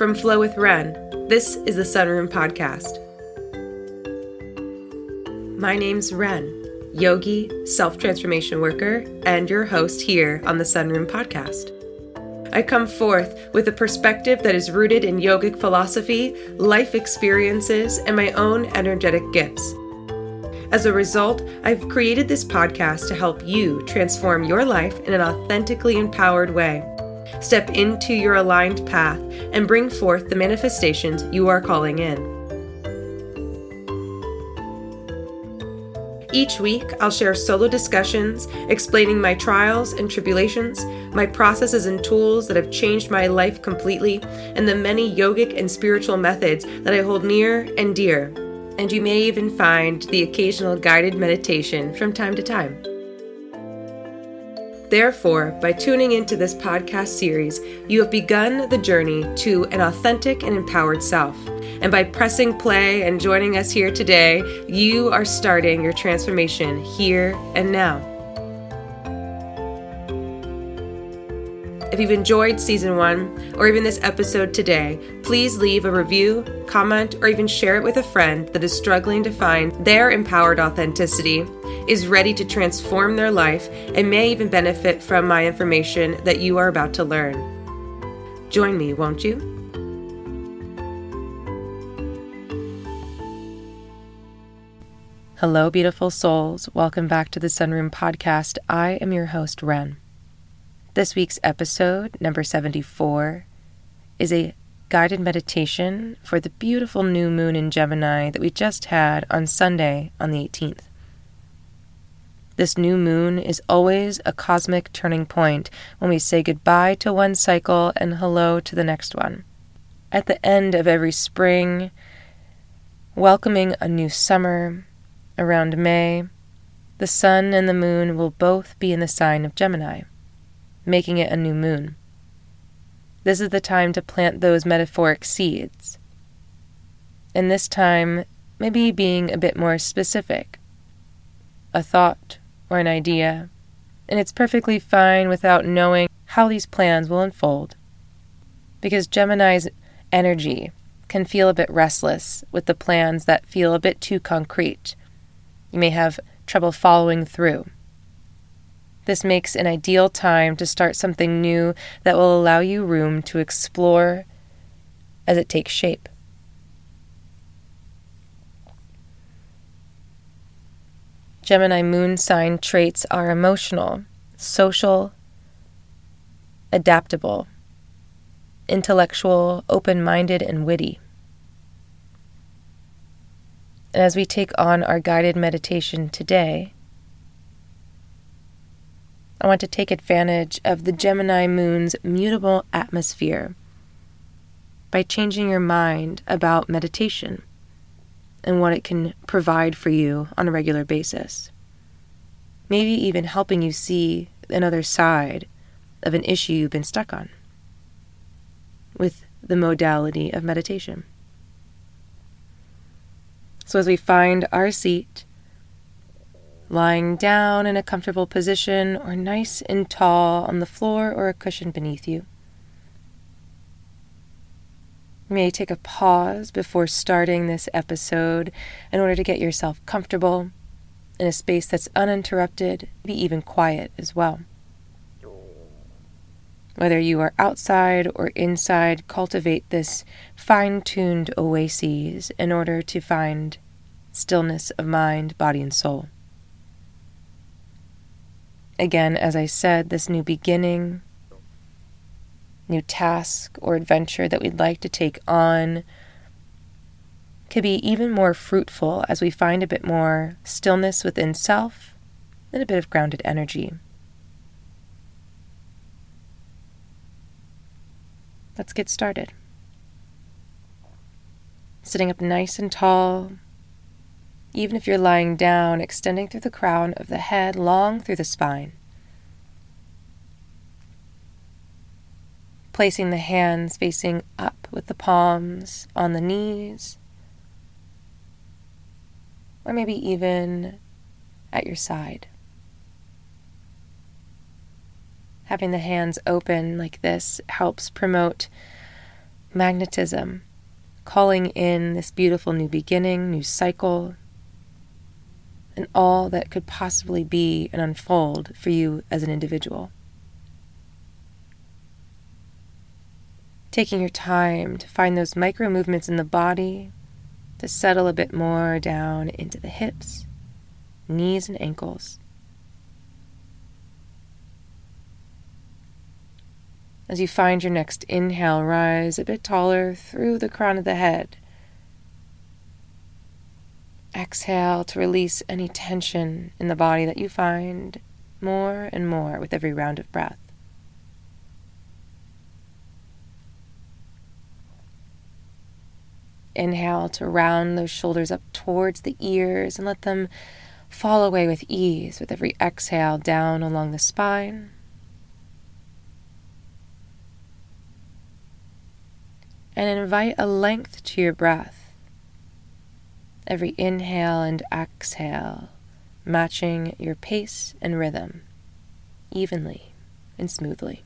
From Flow with Wren, this is the Sunroom Podcast. My name's Wren, yogi, self transformation worker, and your host here on the Sunroom Podcast. I come forth with a perspective that is rooted in yogic philosophy, life experiences, and my own energetic gifts. As a result, I've created this podcast to help you transform your life in an authentically empowered way. Step into your aligned path and bring forth the manifestations you are calling in. Each week, I'll share solo discussions explaining my trials and tribulations, my processes and tools that have changed my life completely, and the many yogic and spiritual methods that I hold near and dear. And you may even find the occasional guided meditation from time to time. Therefore, by tuning into this podcast series, you have begun the journey to an authentic and empowered self. And by pressing play and joining us here today, you are starting your transformation here and now. If you've enjoyed season one or even this episode today, please leave a review, comment, or even share it with a friend that is struggling to find their empowered authenticity, is ready to transform their life, and may even benefit from my information that you are about to learn. Join me, won't you? Hello, beautiful souls. Welcome back to the Sunroom Podcast. I am your host, Wren. This week's episode, number 74, is a guided meditation for the beautiful new moon in Gemini that we just had on Sunday on the 18th. This new moon is always a cosmic turning point when we say goodbye to one cycle and hello to the next one. At the end of every spring, welcoming a new summer, around May, the sun and the moon will both be in the sign of Gemini making it a new moon. This is the time to plant those metaphoric seeds. And this time, maybe being a bit more specific. A thought or an idea, and it's perfectly fine without knowing how these plans will unfold. Because Gemini's energy can feel a bit restless with the plans that feel a bit too concrete. You may have trouble following through. This makes an ideal time to start something new that will allow you room to explore as it takes shape. Gemini moon sign traits are emotional, social, adaptable, intellectual, open minded, and witty. And as we take on our guided meditation today, I want to take advantage of the Gemini moon's mutable atmosphere by changing your mind about meditation and what it can provide for you on a regular basis. Maybe even helping you see another side of an issue you've been stuck on with the modality of meditation. So, as we find our seat, lying down in a comfortable position or nice and tall on the floor or a cushion beneath you. You may take a pause before starting this episode in order to get yourself comfortable in a space that's uninterrupted, be even quiet as well. Whether you are outside or inside, cultivate this fine tuned oases in order to find stillness of mind, body, and soul. Again, as I said, this new beginning, new task or adventure that we'd like to take on could be even more fruitful as we find a bit more stillness within self and a bit of grounded energy. Let's get started. Sitting up nice and tall, even if you're lying down, extending through the crown of the head, long through the spine. Placing the hands facing up with the palms on the knees, or maybe even at your side. Having the hands open like this helps promote magnetism, calling in this beautiful new beginning, new cycle, and all that could possibly be and unfold for you as an individual. Taking your time to find those micro movements in the body to settle a bit more down into the hips, knees, and ankles. As you find your next inhale, rise a bit taller through the crown of the head. Exhale to release any tension in the body that you find more and more with every round of breath. Inhale to round those shoulders up towards the ears and let them fall away with ease with every exhale down along the spine. And invite a length to your breath. Every inhale and exhale matching your pace and rhythm evenly and smoothly.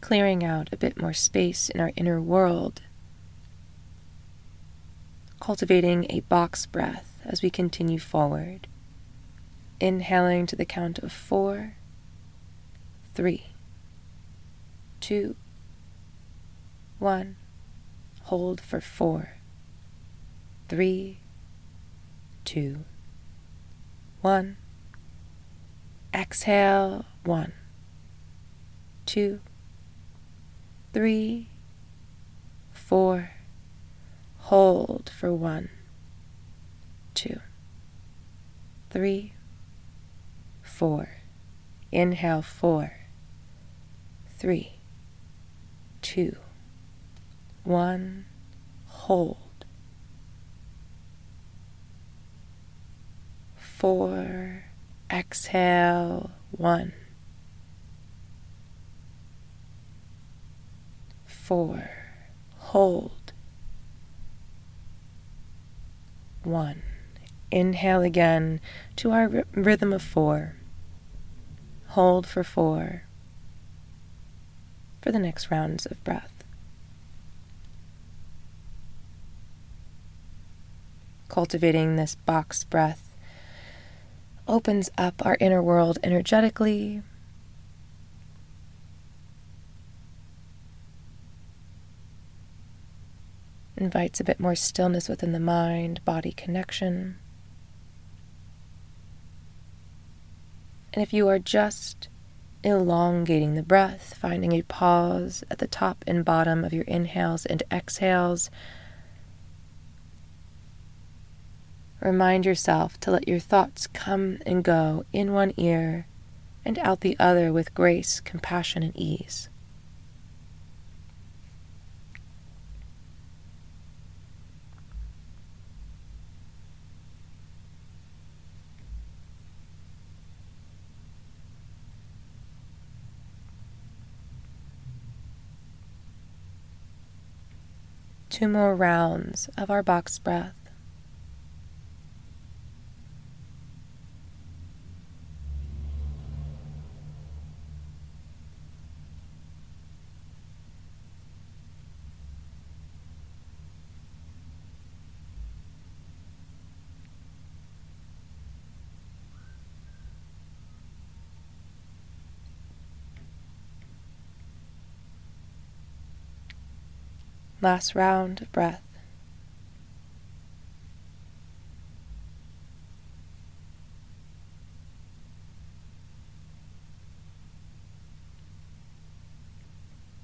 Clearing out a bit more space in our inner world, cultivating a box breath as we continue forward, inhaling to the count of four, three, two, one. Hold for four, three, two, one. Exhale, one, two three, four. Hold for one, two, three, four. Inhale, four, three, two, one. Hold. Four. Exhale, one. Four, hold, one. Inhale again to our r- rhythm of four. Hold for four for the next rounds of breath. Cultivating this box breath opens up our inner world energetically invites a bit more stillness within the mind body connection. And if you are just elongating the breath, finding a pause at the top and bottom of your inhales and exhales, remind yourself to let your thoughts come and go in one ear and out the other with grace, compassion, and ease. Two more rounds of our box breath. Last round of breath.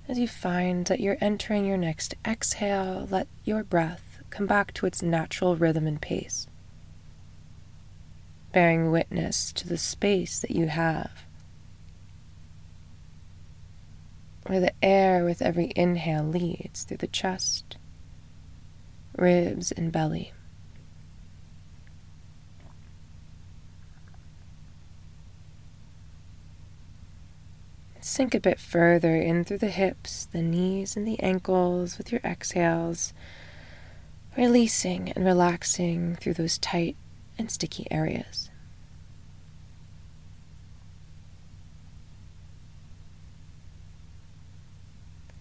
As you find that you're entering your next exhale, let your breath come back to its natural rhythm and pace, bearing witness to the space that you have where the air with every inhale leads through the chest, ribs, and belly. Sink a bit further in through the hips, the knees, and the ankles with your exhales, releasing and relaxing through those tight and sticky areas.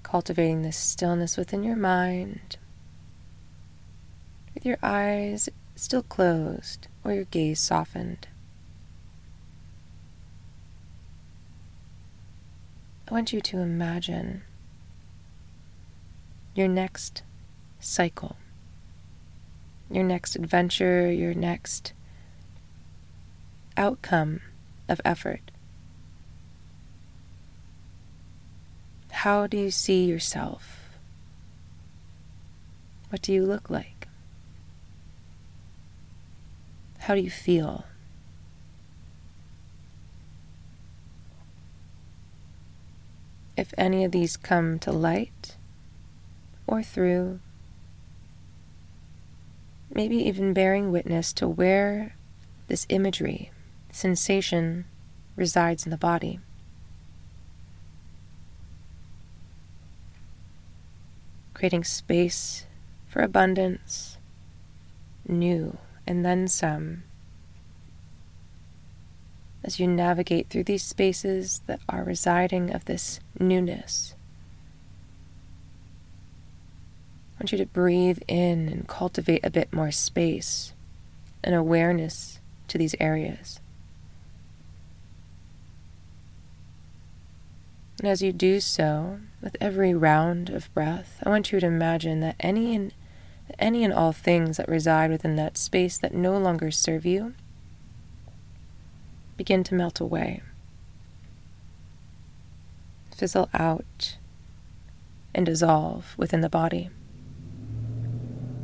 Cultivating this stillness within your mind, with your eyes still closed or your gaze softened. I want you to imagine your next cycle, your next adventure, your next outcome of effort. How do you see yourself? What do you look like? How do you feel? if any of these come to light or through, maybe even bearing witness to where this imagery, sensation resides in the body. Creating space for abundance, new, and then some as you navigate through these spaces that are residing of this newness. I want you to breathe in and cultivate a bit more space and awareness to these areas. And as you do so, with every round of breath, I want you to imagine that any and any and all things that reside within that space that no longer serve you begin to melt away, fizzle out, and dissolve within the body,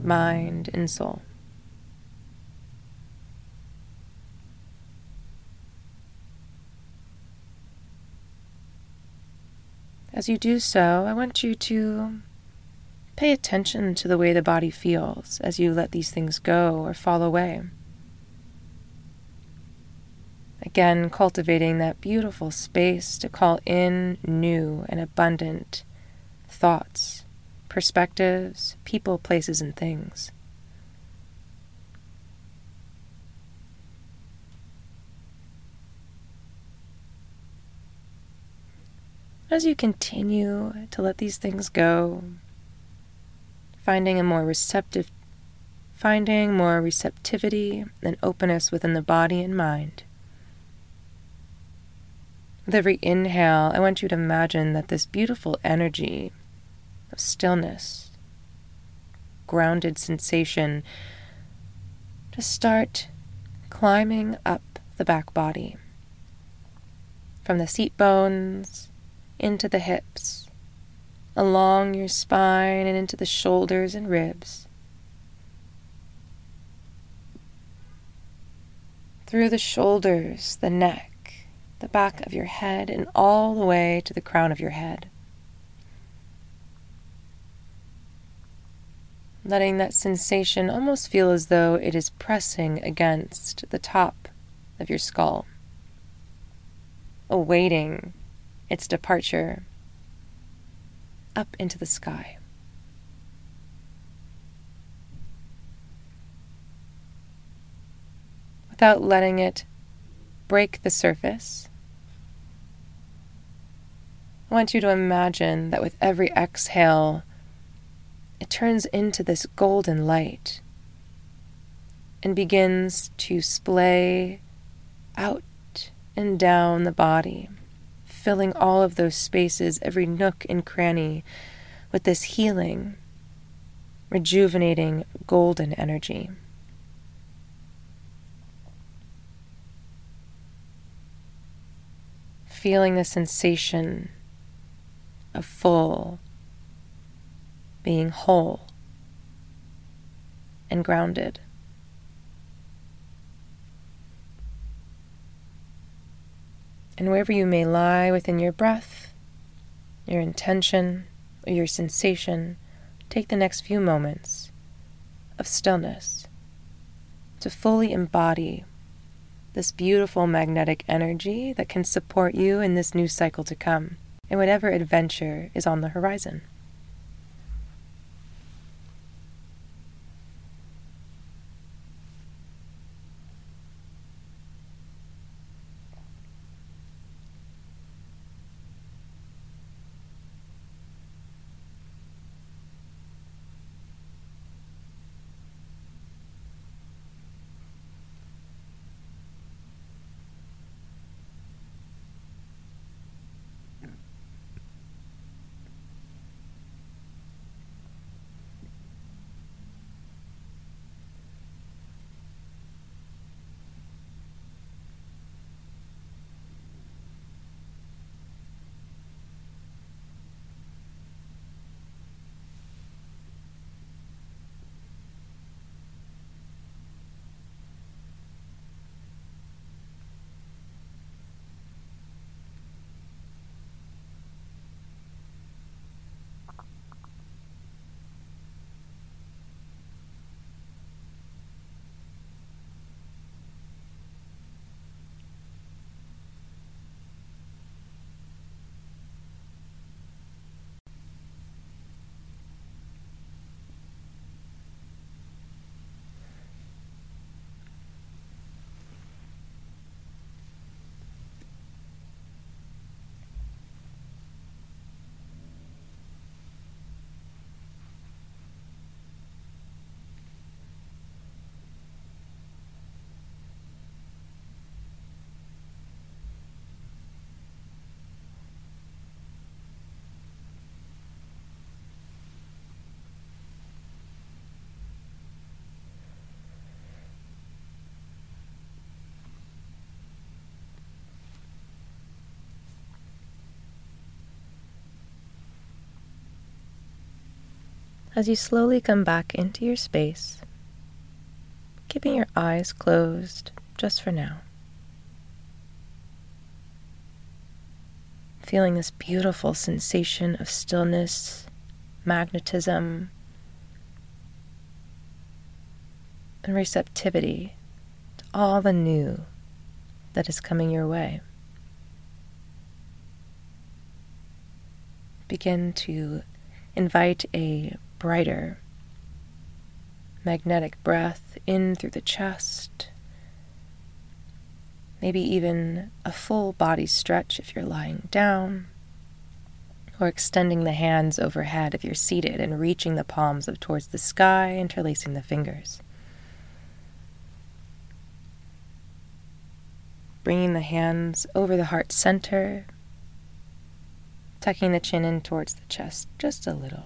mind, and soul. As you do so, I want you to pay attention to the way the body feels as you let these things go or fall away. Again, cultivating that beautiful space to call in new and abundant thoughts, perspectives, people, places, and things. As you continue to let these things go, finding a more receptive finding more receptivity and openness within the body and mind. With every inhale, I want you to imagine that this beautiful energy of stillness, grounded sensation, to start climbing up the back body. From the seat bones into the hips, along your spine and into the shoulders and ribs. Through the shoulders, the neck the back of your head, and all the way to the crown of your head. Letting that sensation almost feel as though it is pressing against the top of your skull, awaiting its departure up into the sky. Without letting it break the surface, I want you to imagine that with every exhale, it turns into this golden light and begins to splay out and down the body, filling all of those spaces, every nook and cranny, with this healing, rejuvenating golden energy. Feeling the sensation of full, being whole and grounded. And wherever you may lie within your breath, your intention, or your sensation, take the next few moments of stillness to fully embody this beautiful magnetic energy that can support you in this new cycle to come and whatever adventure is on the horizon. As you slowly come back into your space, keeping your eyes closed just for now. Feeling this beautiful sensation of stillness, magnetism, and receptivity to all the new that is coming your way. Begin to invite a brighter. Magnetic breath in through the chest. Maybe even a full body stretch if you're lying down, or extending the hands overhead if you're seated and reaching the palms up towards the sky, interlacing the fingers. Bringing the hands over the heart center, tucking the chin in towards the chest just a little.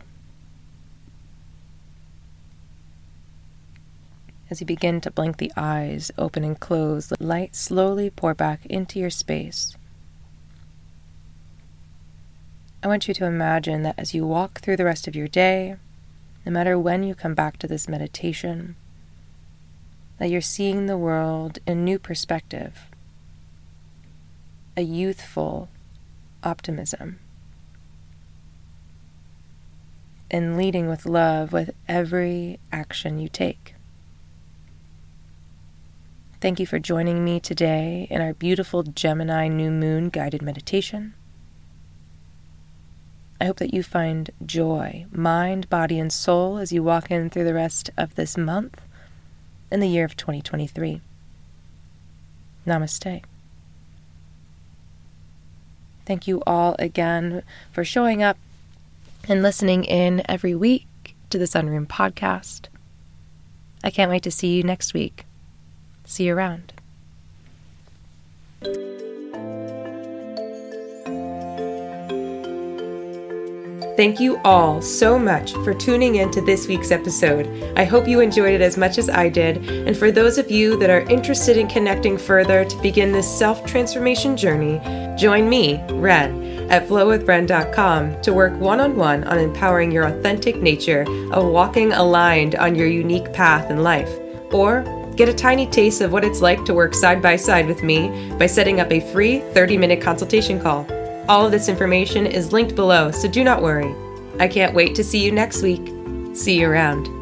As you begin to blink the eyes, open and close, let light slowly pour back into your space. I want you to imagine that as you walk through the rest of your day, no matter when you come back to this meditation, that you're seeing the world in new perspective, a youthful optimism, and leading with love with every action you take. Thank you for joining me today in our beautiful Gemini new moon guided meditation. I hope that you find joy, mind, body, and soul as you walk in through the rest of this month in the year of 2023. Namaste. Thank you all again for showing up and listening in every week to the Sunroom podcast. I can't wait to see you next week. See you around. Thank you all so much for tuning in to this week's episode. I hope you enjoyed it as much as I did. And for those of you that are interested in connecting further to begin this self transformation journey, join me, Wren, at flowwithren.com to work one on one on empowering your authentic nature of walking aligned on your unique path in life. Or Get a tiny taste of what it's like to work side by side with me by setting up a free 30 minute consultation call. All of this information is linked below, so do not worry. I can't wait to see you next week. See you around.